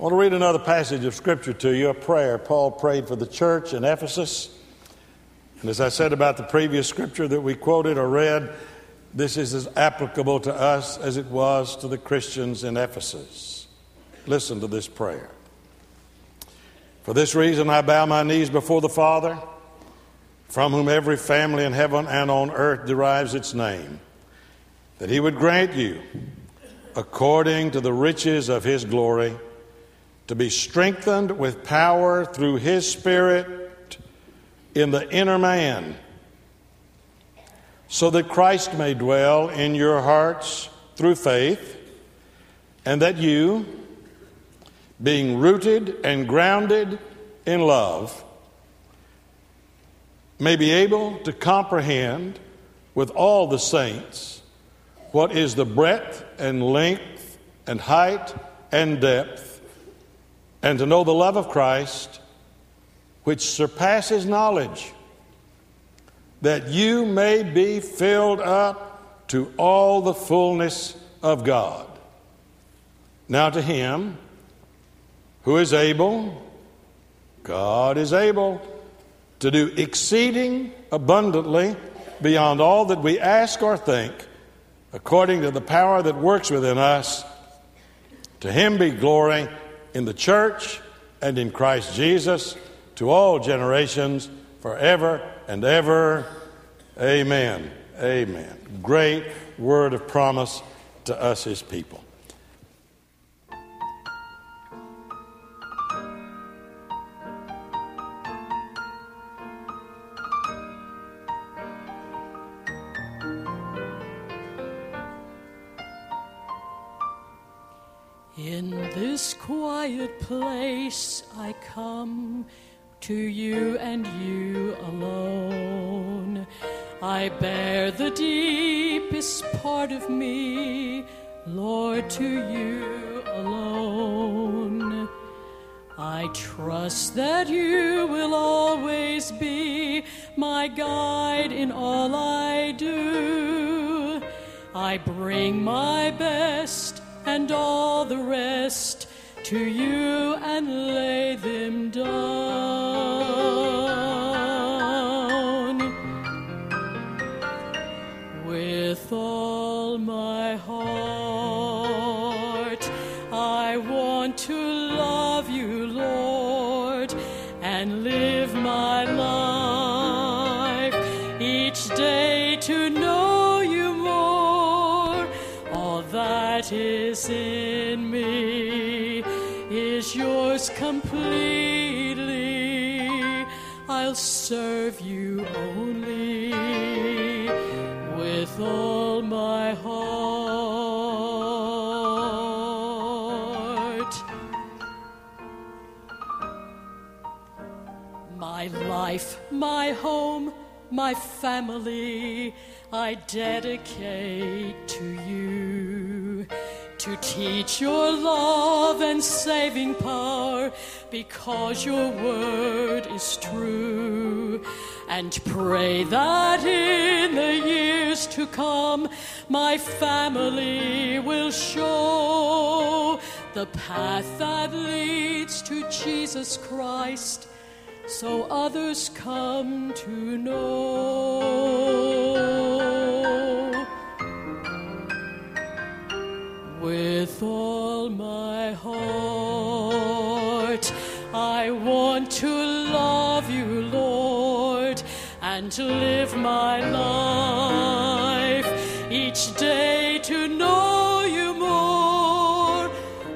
I want to read another passage of Scripture to you, a prayer Paul prayed for the church in Ephesus. And as I said about the previous Scripture that we quoted or read, this is as applicable to us as it was to the Christians in Ephesus. Listen to this prayer. For this reason, I bow my knees before the Father, from whom every family in heaven and on earth derives its name, that he would grant you, according to the riches of his glory, to be strengthened with power through His Spirit in the inner man, so that Christ may dwell in your hearts through faith, and that you, being rooted and grounded in love, may be able to comprehend with all the saints what is the breadth and length and height and depth and to know the love of Christ, which surpasses knowledge, that you may be filled up to all the fullness of God. Now, to Him who is able, God is able to do exceeding abundantly beyond all that we ask or think, according to the power that works within us. To Him be glory in the church and in Christ Jesus to all generations forever and ever. Amen. Amen. Great word of promise to us, his people. Come to you and you alone. I bear the deepest part of me, Lord, to you alone. I trust that you will always be my guide in all I do. I bring my best and all the rest to you and lay them down serve you only. With all my heart. My life, my home, my family, I dedicate to you. To teach your love and saving power because your word is true. And pray that in the years to come, my family will show the path that leads to Jesus Christ so others come to know. With all my heart, to love you, Lord, and to live my life each day to know you more.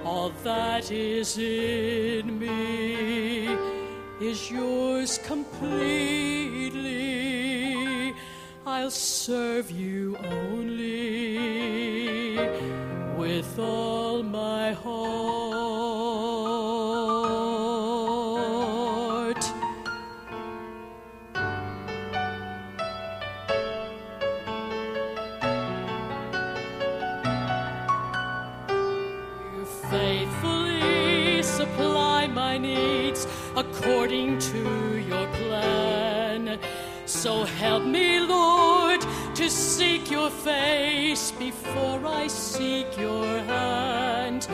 All that is in me is yours completely. I'll serve you only with all my heart. Face before I seek your hand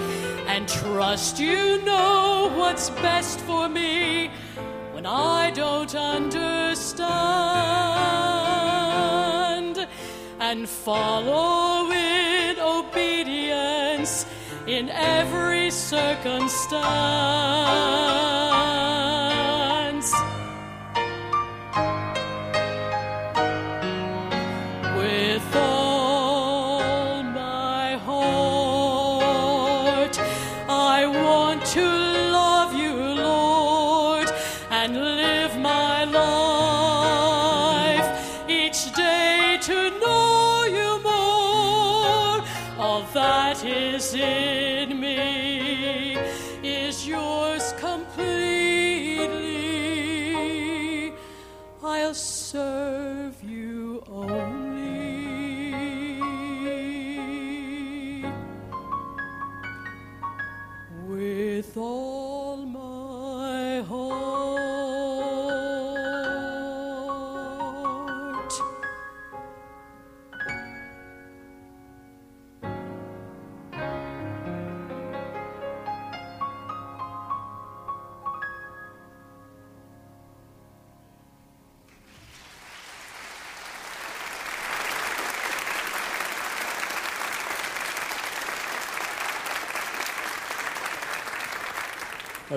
and trust you know what's best for me when I don't understand and follow in obedience in every circumstance.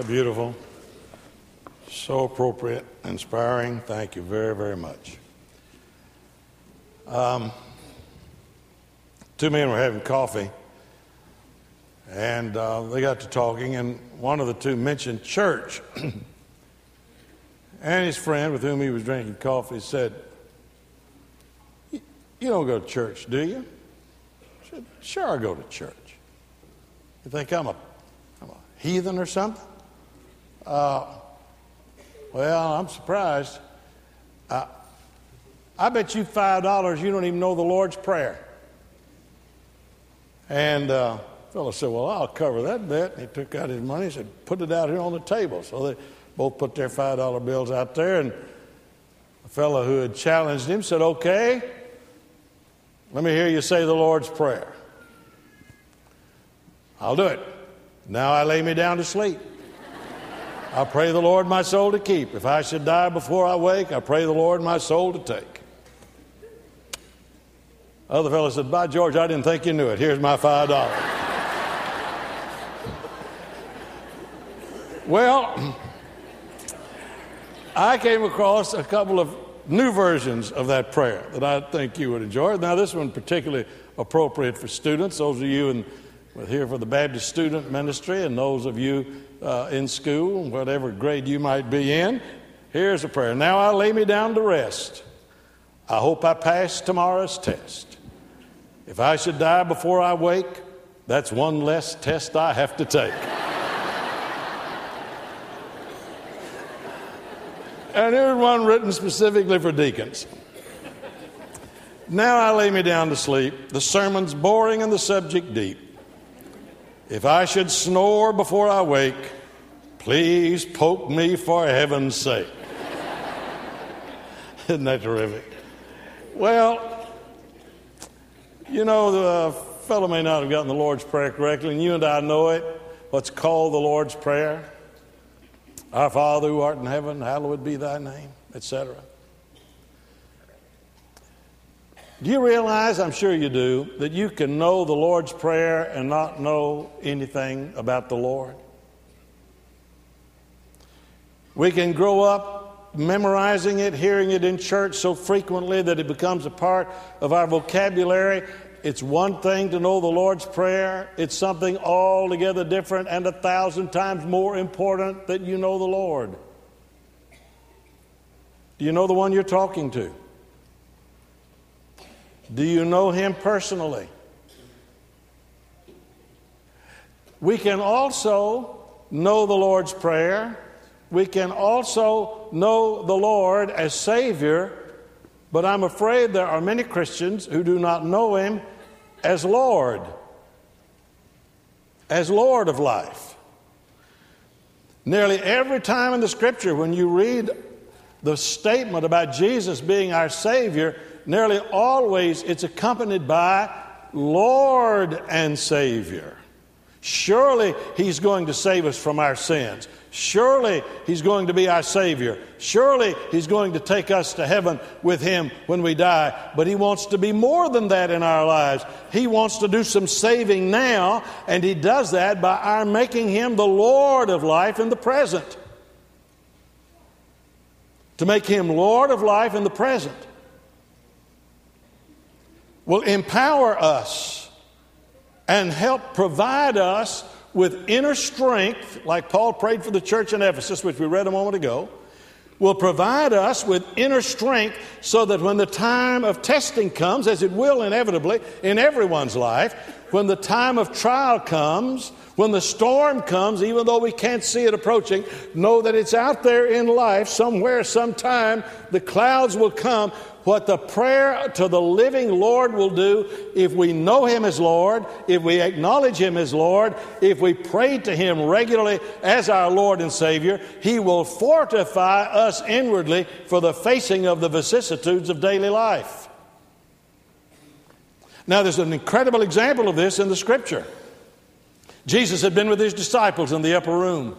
Beautiful. So appropriate, inspiring. Thank you very, very much. Um, two men were having coffee, and uh, they got to talking, and one of the two mentioned church. and his friend, with whom he was drinking coffee, said, "You don't go to church, do you?" Said, "Sure, I go to church." You think I'm a, I'm a heathen or something? Uh, well, I'm surprised. Uh, I bet you five dollars you don't even know the Lord's Prayer. And uh, the fellow said, "Well, I'll cover that bet." And he took out his money and said, "Put it out here on the table." So they both put their five dollar bills out there, and the fellow who had challenged him said, "Okay, let me hear you say the Lord's Prayer." I'll do it. Now I lay me down to sleep. I pray the Lord my soul to keep. If I should die before I wake, I pray the Lord my soul to take. Other fellow said, By George, I didn't think you knew it. Here's my five dollars. well, I came across a couple of new versions of that prayer that I think you would enjoy. Now, this one particularly appropriate for students, those of you in, here for the Baptist Student Ministry, and those of you uh, in school, whatever grade you might be in. Here's a prayer. Now I lay me down to rest. I hope I pass tomorrow's test. If I should die before I wake, that's one less test I have to take. and here's one written specifically for deacons. Now I lay me down to sleep. The sermon's boring and the subject deep. If I should snore before I wake, please poke me for heaven's sake. Isn't that terrific? Well, you know, the fellow may not have gotten the Lord's Prayer correctly, and you and I know it. What's called the Lord's Prayer? Our Father who art in heaven, hallowed be thy name, etc. Do you realize, I'm sure you do, that you can know the Lord's Prayer and not know anything about the Lord? We can grow up memorizing it, hearing it in church so frequently that it becomes a part of our vocabulary. It's one thing to know the Lord's Prayer, it's something altogether different and a thousand times more important that you know the Lord. Do you know the one you're talking to? Do you know him personally? We can also know the Lord's Prayer. We can also know the Lord as Savior, but I'm afraid there are many Christians who do not know Him as Lord, as Lord of life. Nearly every time in the Scripture, when you read the statement about Jesus being our Savior, nearly always it's accompanied by Lord and Savior. Surely He's going to save us from our sins. Surely He's going to be our Savior. Surely He's going to take us to heaven with Him when we die. But He wants to be more than that in our lives. He wants to do some saving now, and He does that by our making Him the Lord of life in the present. To make Him Lord of life in the present will empower us and help provide us with inner strength, like Paul prayed for the church in Ephesus, which we read a moment ago, will provide us with inner strength so that when the time of testing comes, as it will inevitably in everyone's life, when the time of trial comes, when the storm comes, even though we can't see it approaching, know that it's out there in life somewhere, sometime, the clouds will come what the prayer to the living Lord will do if we know Him as Lord, if we acknowledge Him as Lord, if we pray to Him regularly as our Lord and Savior, He will fortify us inwardly for the facing of the vicissitudes of daily life. Now, there's an incredible example of this in the Scripture. Jesus had been with His disciples in the upper room.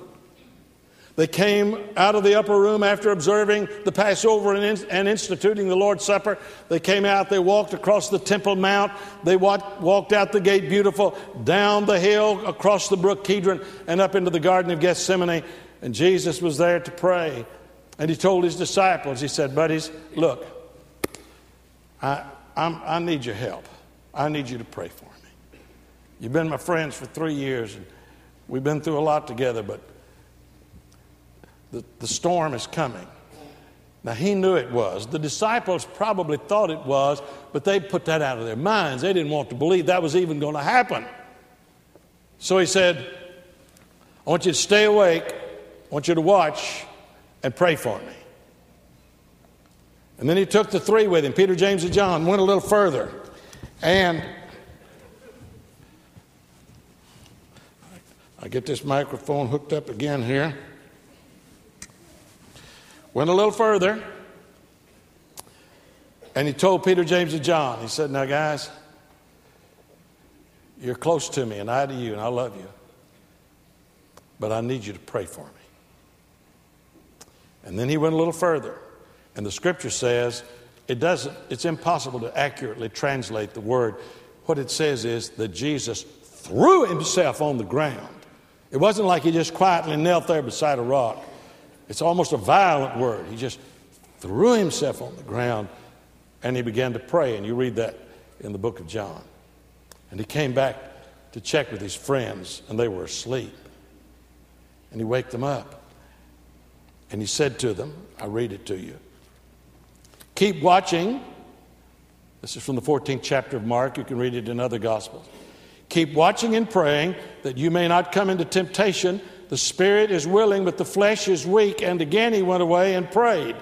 They came out of the upper room after observing the Passover and, in, and, instituting the Lord's Supper. They came out, they walked across the Temple Mount, they walked, walked out the gate beautiful, down the hill, across the brook Kidron, and up into the Garden of Gethsemane. And Jesus was there to pray. And he told his disciples, he said, Buddies, look, I, I'm, I need your help. I need you to pray for me. You've been my friends for three years, and we've been through a lot together, but the, the storm is coming. Now, he knew it was. The disciples probably thought it was, but they put that out of their minds. They didn't want to believe that was even going to happen. So he said, I want you to stay awake, I want you to watch and pray for me. And then he took the three with him Peter, James, and John, went a little further. And I get this microphone hooked up again here. Went a little further, and he told Peter, James, and John, he said, Now, guys, you're close to me, and I to you, and I love you. But I need you to pray for me. And then he went a little further. And the scripture says it doesn't, it's impossible to accurately translate the word. What it says is that Jesus threw himself on the ground. It wasn't like he just quietly knelt there beside a rock. It's almost a violent word. He just threw himself on the ground and he began to pray. And you read that in the book of John. And he came back to check with his friends, and they were asleep. And he waked them up. And he said to them, I read it to you. Keep watching. This is from the 14th chapter of Mark. You can read it in other gospels. Keep watching and praying that you may not come into temptation. The spirit is willing, but the flesh is weak. And again he went away and prayed.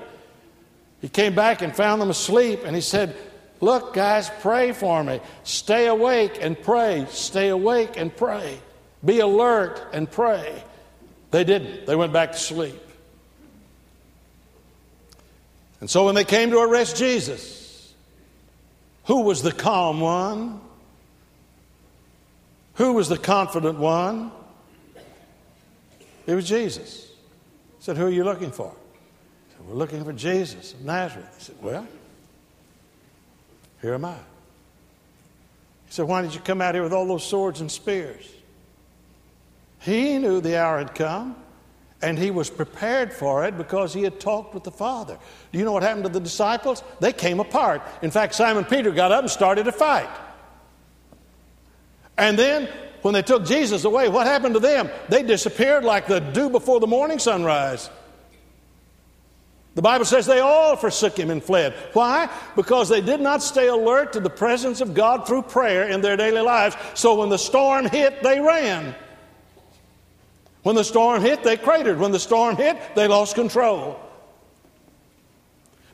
He came back and found them asleep, and he said, Look, guys, pray for me. Stay awake and pray. Stay awake and pray. Be alert and pray. They didn't. They went back to sleep. And so when they came to arrest Jesus, who was the calm one? Who was the confident one? It was Jesus. He said, Who are you looking for? Said, We're looking for Jesus of Nazareth. He said, Well, here am I. He said, Why did you come out here with all those swords and spears? He knew the hour had come, and he was prepared for it because he had talked with the Father. Do you know what happened to the disciples? They came apart. In fact, Simon Peter got up and started a fight. And then when they took Jesus away, what happened to them? They disappeared like the dew before the morning sunrise. The Bible says they all forsook him and fled. Why? Because they did not stay alert to the presence of God through prayer in their daily lives. So when the storm hit, they ran. When the storm hit, they cratered. When the storm hit, they lost control.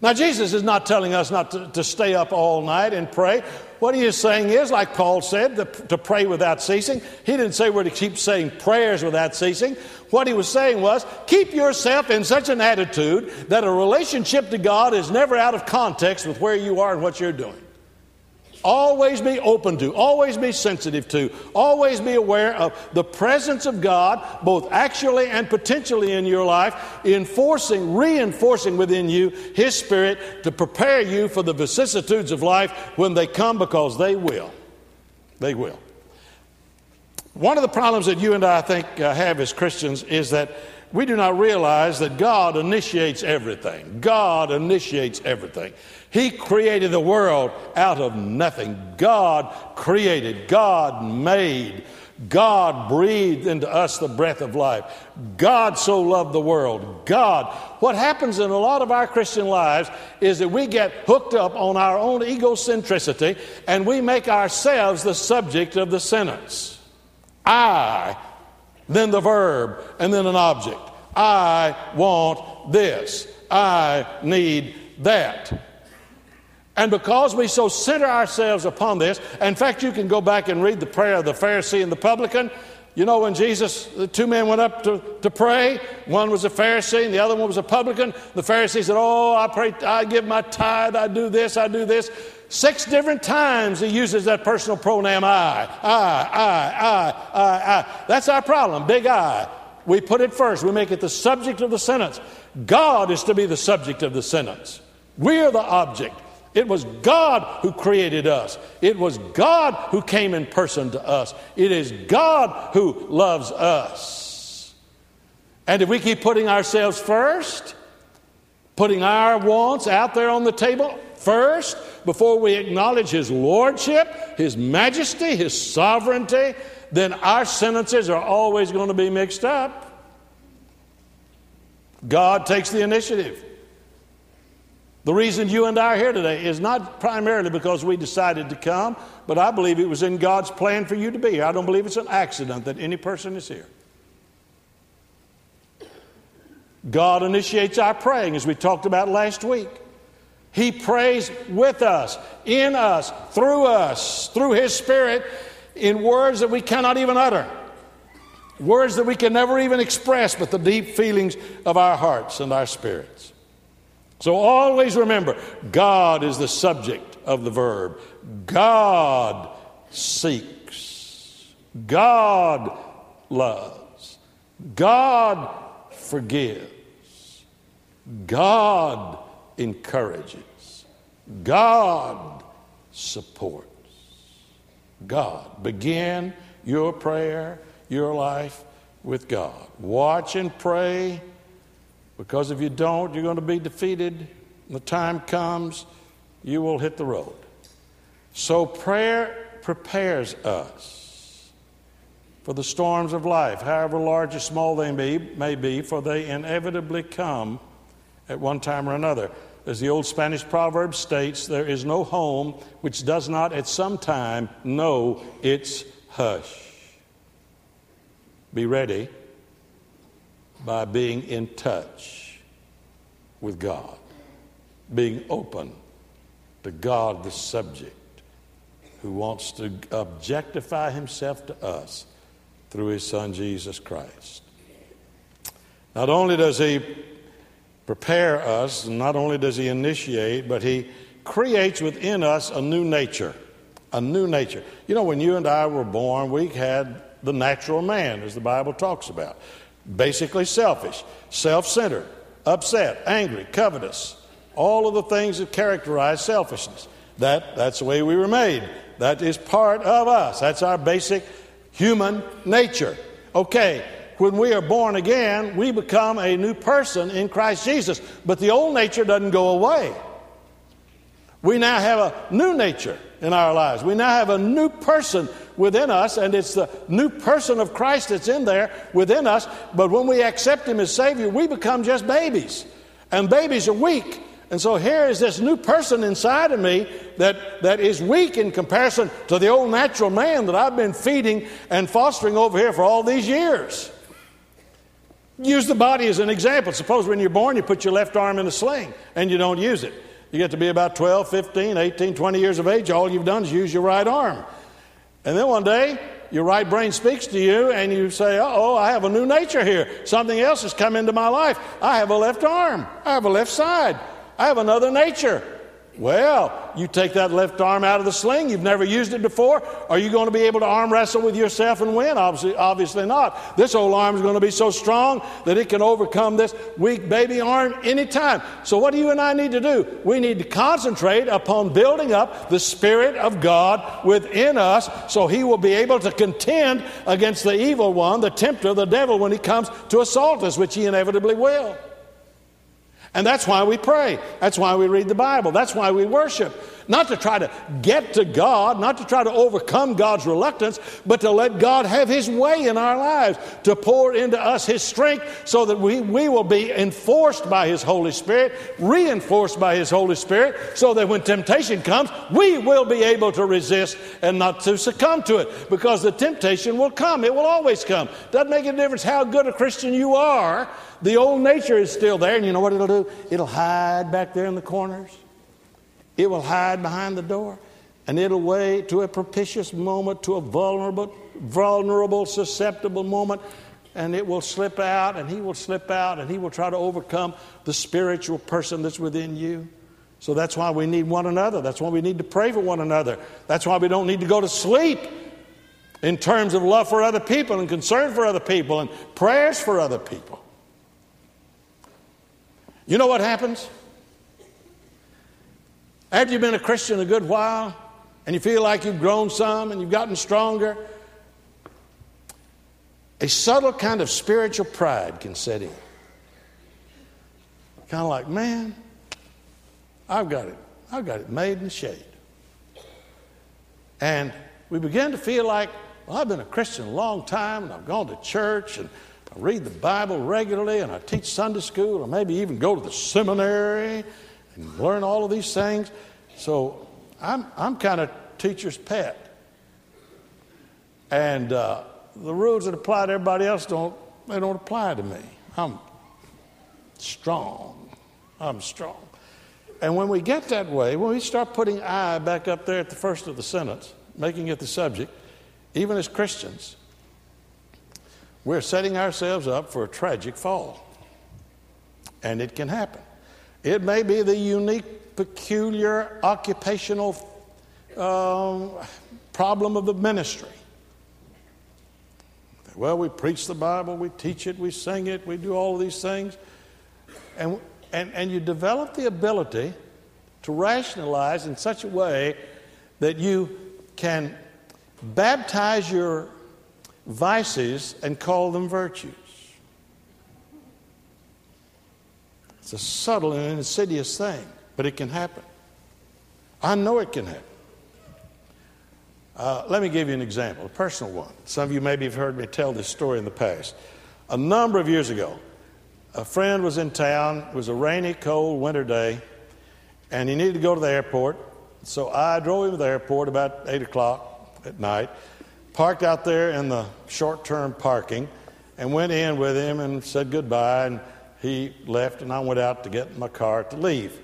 Now, Jesus is not telling us not to, to stay up all night and pray. What he is saying is, like Paul said, to, to pray without ceasing. He didn't say we're to keep saying prayers without ceasing. What he was saying was, keep yourself in such an attitude that a relationship to God is never out of context with where you are and what you're doing. Always be open to, always be sensitive to, always be aware of the presence of God, both actually and potentially in your life, enforcing, reinforcing within you His Spirit to prepare you for the vicissitudes of life when they come because they will. They will. One of the problems that you and I, I think, uh, have as Christians is that we do not realize that God initiates everything. God initiates everything. He created the world out of nothing. God created, God made, God breathed into us the breath of life. God so loved the world. God. What happens in a lot of our Christian lives is that we get hooked up on our own egocentricity and we make ourselves the subject of the sentence. I, then the verb, and then an object. I want this. I need that. And because we so center ourselves upon this, in fact, you can go back and read the prayer of the Pharisee and the publican. You know, when Jesus, the two men went up to, to pray, one was a Pharisee and the other one was a publican. The Pharisee said, Oh, I pray, I give my tithe, I do this, I do this. Six different times he uses that personal pronoun I, I, I, I, I, I. That's our problem, big I. We put it first, we make it the subject of the sentence. God is to be the subject of the sentence. We are the object. It was God who created us. It was God who came in person to us. It is God who loves us. And if we keep putting ourselves first, putting our wants out there on the table first, before we acknowledge His Lordship, His Majesty, His sovereignty, then our sentences are always going to be mixed up. God takes the initiative. The reason you and I are here today is not primarily because we decided to come, but I believe it was in God's plan for you to be here. I don't believe it's an accident that any person is here. God initiates our praying, as we talked about last week. He prays with us, in us, through us, through His Spirit, in words that we cannot even utter. Words that we can never even express, but the deep feelings of our hearts and our spirits. So always remember God is the subject of the verb. God seeks. God loves. God forgives. God encourages. God supports. God. Begin your prayer, your life with God. Watch and pray because if you don't, you're going to be defeated. When the time comes, you will hit the road. So prayer prepares us for the storms of life, however large or small they may, may be, for they inevitably come at one time or another. As the old Spanish proverb states, there is no home which does not at some time know its hush. Be ready by being in touch with God, being open to God, the subject, who wants to objectify himself to us through his Son, Jesus Christ. Not only does he prepare us, not only does he initiate, but he creates within us a new nature. A new nature. You know, when you and I were born, we had the natural man, as the Bible talks about basically selfish, self centered, upset, angry, covetous, all of the things that characterize selfishness. That, that's the way we were made. That is part of us. That's our basic human nature. Okay, when we are born again, we become a new person in Christ Jesus, but the old nature doesn't go away. We now have a new nature in our lives. We now have a new person within us, and it's the new person of Christ that's in there within us. But when we accept Him as Savior, we become just babies. And babies are weak. And so here is this new person inside of me that, that is weak in comparison to the old natural man that I've been feeding and fostering over here for all these years. Use the body as an example. Suppose when you're born, you put your left arm in a sling and you don't use it. You get to be about 12, 15, 18, 20 years of age, all you've done is use your right arm. And then one day, your right brain speaks to you, and you say, Oh, I have a new nature here. Something else has come into my life. I have a left arm, I have a left side, I have another nature. Well, you take that left arm out of the sling, you've never used it before. Are you going to be able to arm wrestle with yourself and win? Obviously, obviously not. This old arm is going to be so strong that it can overcome this weak baby arm anytime. So, what do you and I need to do? We need to concentrate upon building up the Spirit of God within us so He will be able to contend against the evil one, the tempter, the devil, when he comes to assault us, which he inevitably will. And that's why we pray. That's why we read the Bible. That's why we worship. Not to try to get to God, not to try to overcome God's reluctance, but to let God have His way in our lives, to pour into us His strength so that we, we will be enforced by His Holy Spirit, reinforced by His Holy Spirit, so that when temptation comes, we will be able to resist and not to succumb to it. Because the temptation will come, it will always come. Doesn't make a difference how good a Christian you are, the old nature is still there, and you know what it'll do? It'll hide back there in the corners. It will hide behind the door and it'll wait to a propitious moment, to a vulnerable, vulnerable, susceptible moment, and it will slip out, and he will slip out, and he will try to overcome the spiritual person that's within you. So that's why we need one another. That's why we need to pray for one another. That's why we don't need to go to sleep in terms of love for other people and concern for other people and prayers for other people. You know what happens? After you've been a Christian a good while and you feel like you've grown some and you've gotten stronger, a subtle kind of spiritual pride can set in. Kind of like, man, I've got it. I've got it made in the shade. And we begin to feel like, well, I've been a Christian a long time and I've gone to church and read the Bible regularly and I teach Sunday school or maybe even go to the seminary and learn all of these things. So I'm, I'm kind of teacher's pet. And uh, the rules that apply to everybody else don't, they don't apply to me. I'm strong. I'm strong. And when we get that way, when we start putting I back up there at the first of the sentence, making it the subject, even as Christians, we're setting ourselves up for a tragic fall. And it can happen. It may be the unique, peculiar occupational um, problem of the ministry. Well, we preach the Bible, we teach it, we sing it, we do all of these things. And, and, and you develop the ability to rationalize in such a way that you can baptize your vices and call them virtues. It's a subtle and insidious thing, but it can happen. I know it can happen. Uh, let me give you an example, a personal one. Some of you maybe have heard me tell this story in the past. A number of years ago, a friend was in town. It was a rainy, cold winter day, and he needed to go to the airport. So I drove him to the airport about 8 o'clock at night, parked out there in the short term parking, and went in with him and said goodbye. And he left, and I went out to get my car to leave.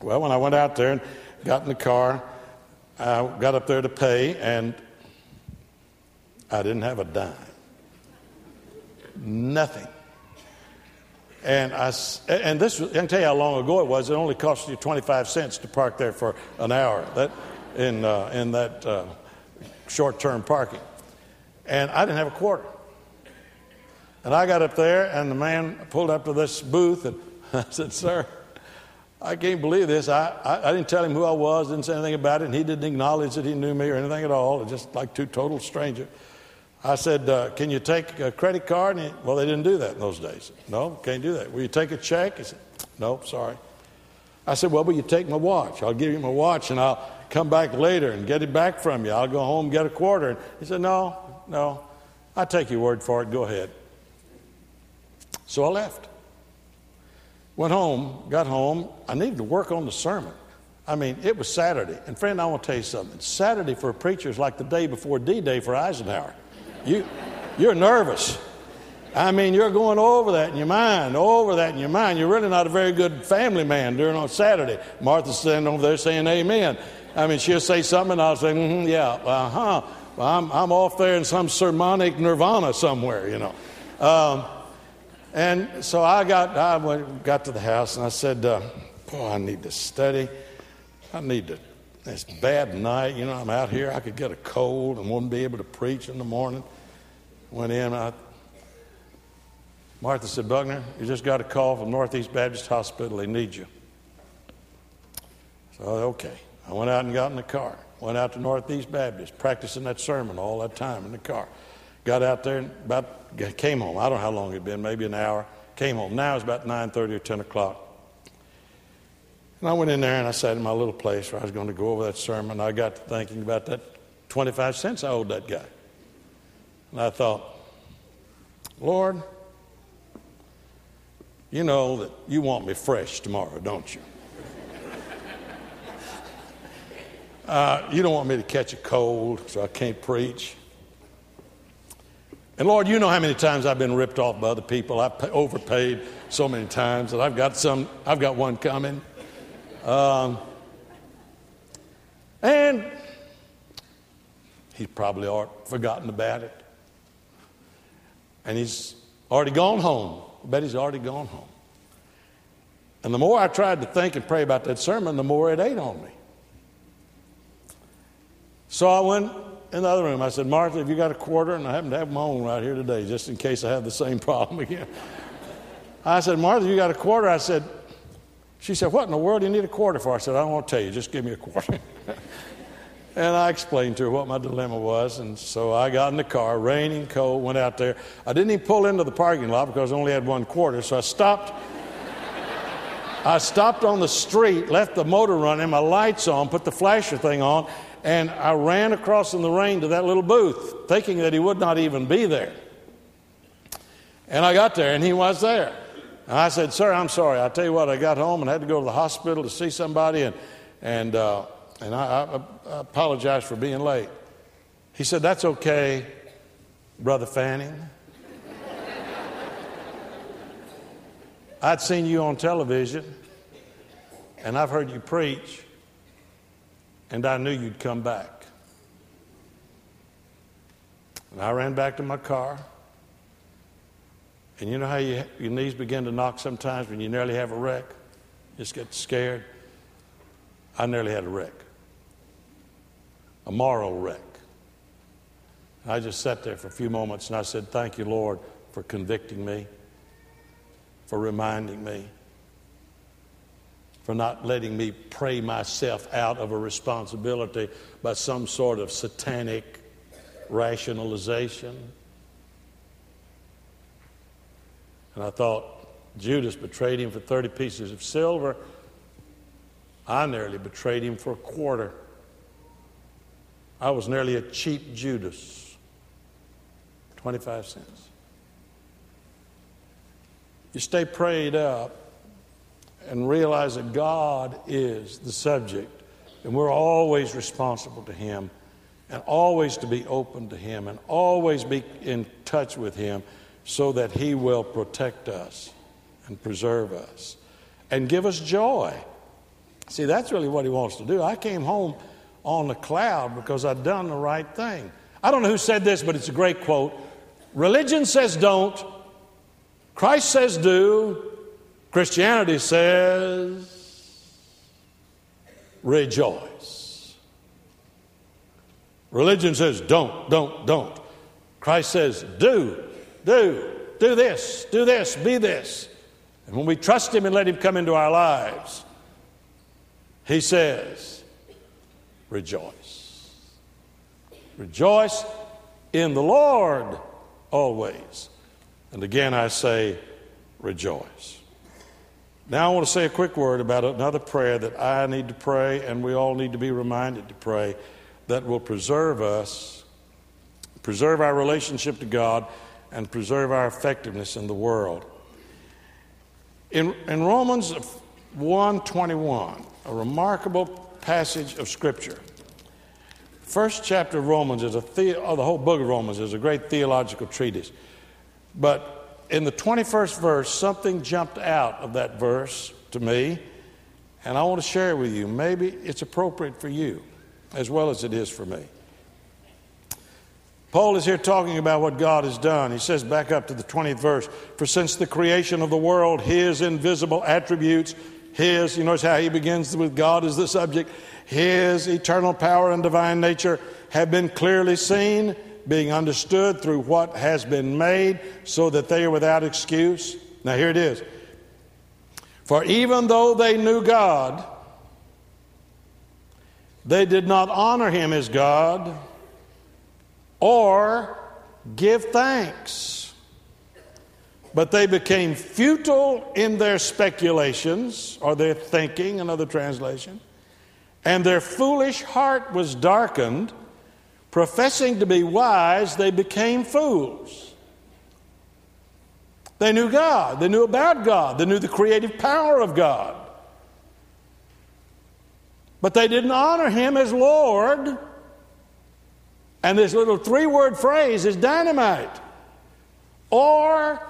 Well, when I went out there and got in the car, I got up there to pay, and I didn't have a dime. Nothing. And I and this I can tell you how long ago it was. It only cost you 25 cents to park there for an hour. That in uh, in that uh, short-term parking, and I didn't have a quarter. And I got up there, and the man pulled up to this booth, and I said, Sir, I can't believe this. I, I, I, didn't tell him who I was, didn't say anything about it, and he didn't acknowledge that he knew me or anything at all, just like two total strangers. I said, uh, Can you take a credit card? He, well, they didn't do that in those days. No, can't do that. Will you take a check? He said, No, sorry. I said, Well, will you take my watch? I'll give you my watch and I'll come back later and get it back from you. I'll go home and get a quarter. And he said, No, no. I'll take your word for it. Go ahead. So I left. Went home, got home. I needed to work on the sermon. I mean, it was Saturday. And friend, I want to tell you something. Saturday for a preacher is like the day before D Day for Eisenhower. You, you're nervous. I mean, you're going over that in your mind, over that in your mind. You're really not a very good family man during on Saturday. Martha's standing over there saying amen. I mean, she'll say something and I'll say, mm-hmm, yeah, uh huh. Well, I'm, I'm off there in some sermonic nirvana somewhere, you know. Um, and so I got, I went, got to the house and I said, uh, boy, I need to study. I need to, it's bad night. You know, I'm out here. I could get a cold and wouldn't be able to preach in the morning. Went in. I, Martha said, Buckner, you just got a call from Northeast Baptist Hospital. They need you. So, okay. I went out and got in the car. Went out to Northeast Baptist, practicing that sermon all that time in the car. Got out there and about came home. I don't know how long it'd been, maybe an hour. Came home. Now it's about 9:30 or 10 o'clock. And I went in there and I sat in my little place where I was going to go over that sermon. I got to thinking about that 25 cents I owed that guy. And I thought, Lord, you know that you want me fresh tomorrow, don't you? Uh, you don't want me to catch a cold, so I can't preach. And Lord, you know how many times I've been ripped off by other people. I've overpaid so many times that I've got some. I've got one coming. Um, and he's probably forgotten about it. And he's already gone home. I bet he's already gone home. And the more I tried to think and pray about that sermon, the more it ate on me. So I went in the other room. I said, Martha, have you got a quarter? And I happen to have my own right here today, just in case I have the same problem again. I said, Martha, you got a quarter? I said, she said, What in the world do you need a quarter for? I said, I don't want to tell you, just give me a quarter. and I explained to her what my dilemma was. And so I got in the car, raining, cold, went out there. I didn't even pull into the parking lot because I only had one quarter. So I stopped. I stopped on the street, left the motor running, my lights on, put the flasher thing on, and I ran across in the rain to that little booth, thinking that he would not even be there. And I got there, and he was there. And I said, Sir, I'm sorry. I tell you what, I got home and had to go to the hospital to see somebody, and, and, uh, and I, I, I apologize for being late. He said, That's okay, Brother Fanning. I'd seen you on television, and I've heard you preach and I knew you'd come back. And I ran back to my car. And you know how you, your knees begin to knock sometimes when you nearly have a wreck? Just get scared. I nearly had a wreck, a moral wreck. I just sat there for a few moments and I said, Thank you, Lord, for convicting me, for reminding me for not letting me pray myself out of a responsibility by some sort of satanic rationalization. And I thought, Judas betrayed him for 30 pieces of silver. I nearly betrayed him for a quarter. I was nearly a cheap Judas. 25 cents. You stay prayed up and realize that God is the subject and we're always responsible to Him and always to be open to Him and always be in touch with Him so that He will protect us and preserve us and give us joy. See, that's really what He wants to do. I came home on the cloud because I'd done the right thing. I don't know who said this, but it's a great quote. Religion says don't, Christ says do, Christianity says, rejoice. Religion says, don't, don't, don't. Christ says, do, do, do this, do this, be this. And when we trust Him and let Him come into our lives, He says, rejoice. Rejoice in the Lord always. And again, I say, rejoice. Now, I want to say a quick word about another prayer that I need to pray, and we all need to be reminded to pray that will preserve us, preserve our relationship to God, and preserve our effectiveness in the world. In, in Romans 1:21, a remarkable passage of Scripture. First chapter of Romans is a the, oh, the whole book of Romans is a great theological treatise, but in the 21st verse, something jumped out of that verse to me, and I want to share with you. Maybe it's appropriate for you as well as it is for me. Paul is here talking about what God has done. He says, back up to the 20th verse, for since the creation of the world, his invisible attributes, his, you notice how he begins with God as the subject, his eternal power and divine nature have been clearly seen, being understood through what has been made, so that they are without excuse. Now, here it is. For even though they knew God, they did not honor him as God or give thanks. But they became futile in their speculations or their thinking, another translation, and their foolish heart was darkened. Professing to be wise, they became fools. They knew God, they knew about God, they knew the creative power of God. But they didn't honor Him as Lord and this little three word phrase is dynamite. Or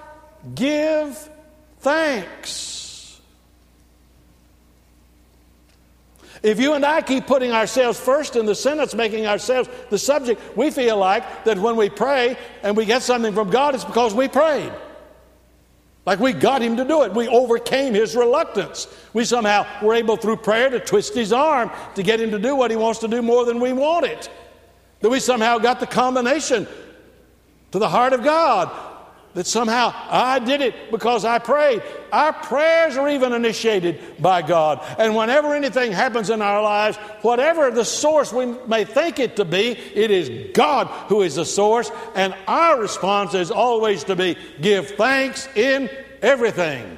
give thanks. If you and I keep putting ourselves first in the sentence, making ourselves the subject, we feel like that when we pray and we get something from God, it's because we prayed. Like we got him to do it. We overcame his reluctance. We somehow were able through prayer to twist his arm to get him to do what he wants to do more than we want it. That we somehow got the combination to the heart of God. That somehow I did it because I prayed. Our prayers are even initiated by God. And whenever anything happens in our lives, whatever the source we may think it to be, it is God who is the source. And our response is always to be give thanks in everything.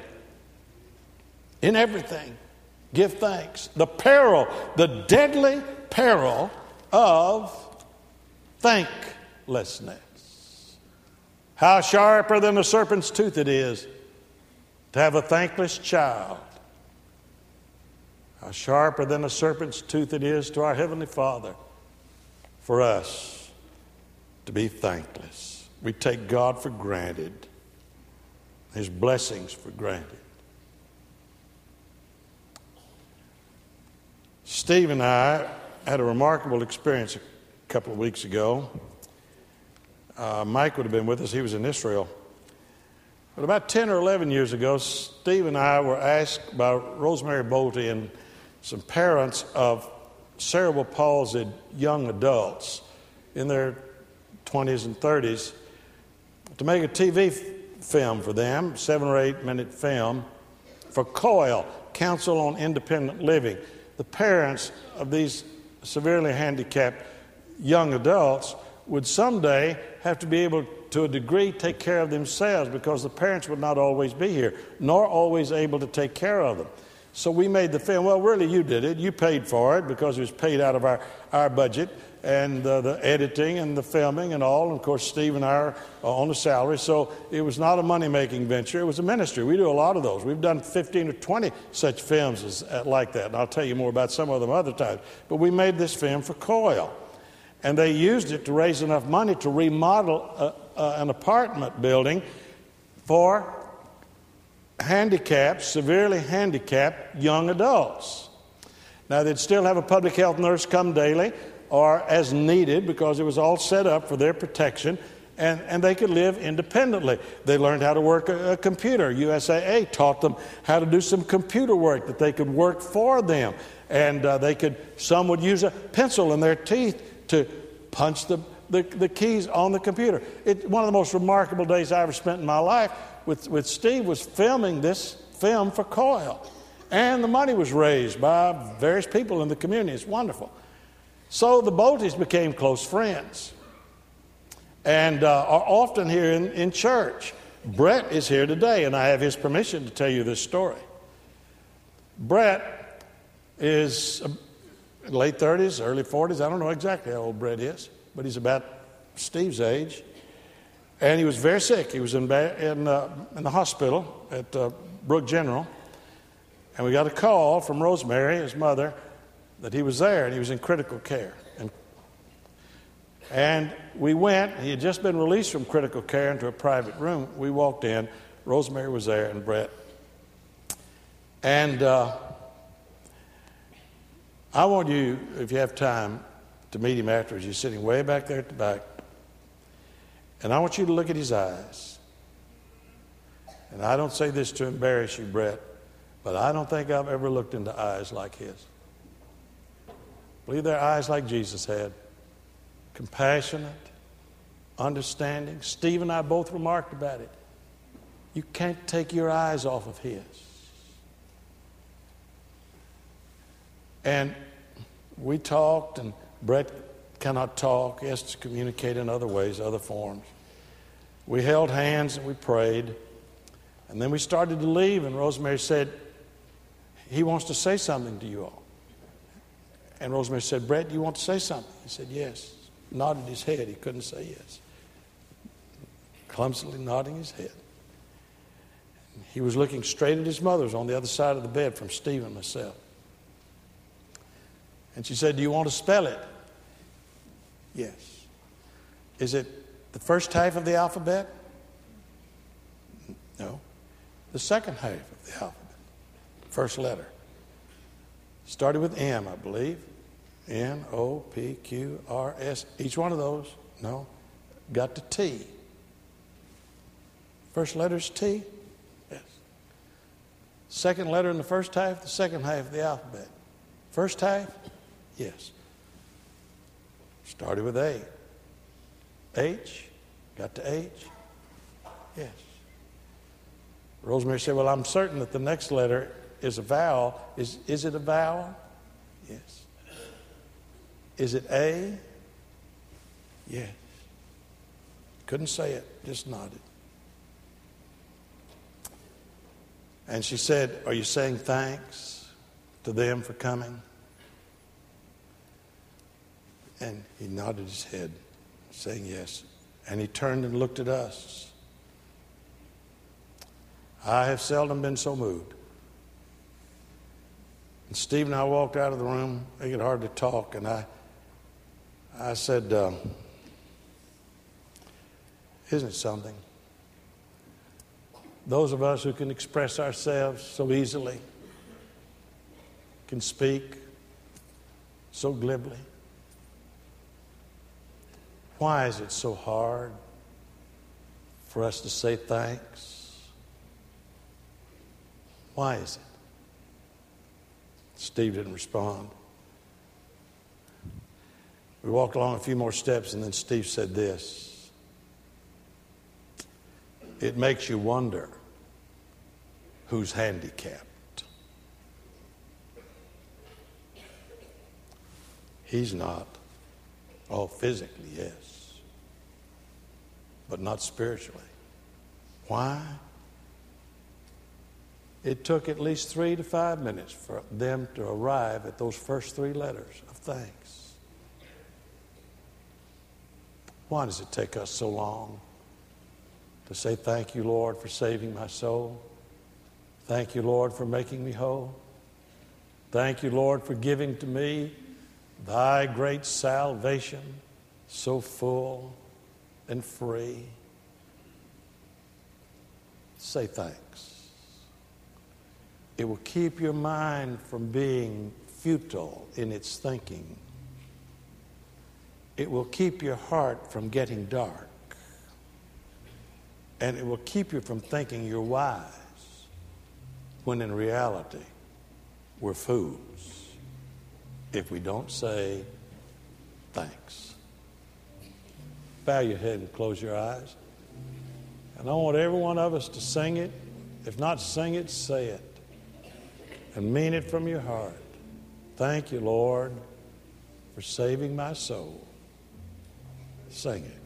In everything. Give thanks. The peril, the deadly peril of thanklessness. How sharper than a serpent's tooth it is to have a thankless child. How sharper than a serpent's tooth it is to our Heavenly Father for us to be thankless. We take God for granted, His blessings for granted. Steve and I had a remarkable experience a couple of weeks ago. Uh, Mike would have been with us, he was in Israel. But about 10 or 11 years ago, Steve and I were asked by Rosemary Bolte and some parents of cerebral palsy young adults in their 20s and 30s to make a TV f- film for them, seven or eight minute film, for COIL, Council on Independent Living. The parents of these severely handicapped young adults would someday have to be able to a degree take care of themselves because the parents would not always be here nor always able to take care of them. So we made the film. Well really you did it. You paid for it because it was paid out of our, our budget and uh, the editing and the filming and all. And of course steve and i are on a salary. So it was not a money-making venture. It was a ministry. We do a lot of those. We've done 15 or 20 such films as, like that. And i'll tell you more about some of them other times. But we made this film for coil and they used it to raise enough money to remodel a, an apartment building for handicapped, severely handicapped young adults. Now, they'd still have a public health nurse come daily or as needed because it was all set up for their protection, and, and they could live independently. They learned how to work a, a computer. USAA taught them how to do some computer work that they could work for them. And uh, they could, some would use a pencil in their teeth to punch the, the, the keys on the computer. It, one of the most remarkable days I ever spent in my life with, with Steve was filming this film for Coil. And the money was raised by various people in the community. It's wonderful. So the Boltes became close friends and uh, are often here in, in church. Brett is here today, and I have his permission to tell you this story. Brett is late 30s, early 40s. I don't know exactly how old Brett is, but he's about Steve's age. And he was very sick. He was in, in, uh, in the hospital at uh, Brooke General. And we got a call from Rosemary, his mother, that he was there and he was in critical care. And And we went, he had just been released from critical care into a private room. We walked in, Rosemary was there, and Brett. And uh, I want you, if you have time, to meet him afterwards. He's sitting way back there at the back. And I want you to look at his eyes. And I don't say this to embarrass you, Brett, but I don't think I've ever looked into eyes like his. Believe they're eyes like Jesus had compassionate, understanding. Steve and I both remarked about it. You can't take your eyes off of his. And we talked, and Brett cannot talk. He has to communicate in other ways, other forms. We held hands and we prayed. And then we started to leave, and Rosemary said, He wants to say something to you all. And Rosemary said, Brett, do you want to say something? He said, Yes. Nodded his head. He couldn't say yes. Clumsily nodding his head. He was looking straight at his mother's on the other side of the bed from Steve and myself. And she said, Do you want to spell it? Yes. Is it the first half of the alphabet? No. The second half of the alphabet. First letter. Started with M, I believe. N, O, P, Q, R, S. Each one of those? No. Got to T. First letter's T? Yes. Second letter in the first half, the second half of the alphabet. First half? Yes. Started with A. H? Got to H? Yes. Rosemary said, Well, I'm certain that the next letter is a vowel. Is, is it a vowel? Yes. Is it A? Yes. Couldn't say it, just nodded. And she said, Are you saying thanks to them for coming? And he nodded his head, saying yes. And he turned and looked at us. I have seldom been so moved. And Steve and I walked out of the room. It got hard to talk. And I, I said, uh, Isn't it something? Those of us who can express ourselves so easily, can speak so glibly. Why is it so hard for us to say thanks? Why is it? Steve didn't respond. We walked along a few more steps, and then Steve said this It makes you wonder who's handicapped. He's not. Oh, physically, yes, but not spiritually. Why? It took at least three to five minutes for them to arrive at those first three letters of thanks. Why does it take us so long to say, Thank you, Lord, for saving my soul? Thank you, Lord, for making me whole. Thank you, Lord, for giving to me thy great salvation, so full and free. Say thanks. It will keep your mind from being futile in its thinking. It will keep your heart from getting dark. And it will keep you from thinking you're wise when in reality we're fools if we don't say thanks. Bow your head and close your eyes. And I want every one of us to sing it. If not sing it, say it and mean it from your heart. Thank you, Lord, for saving my soul. Sing it.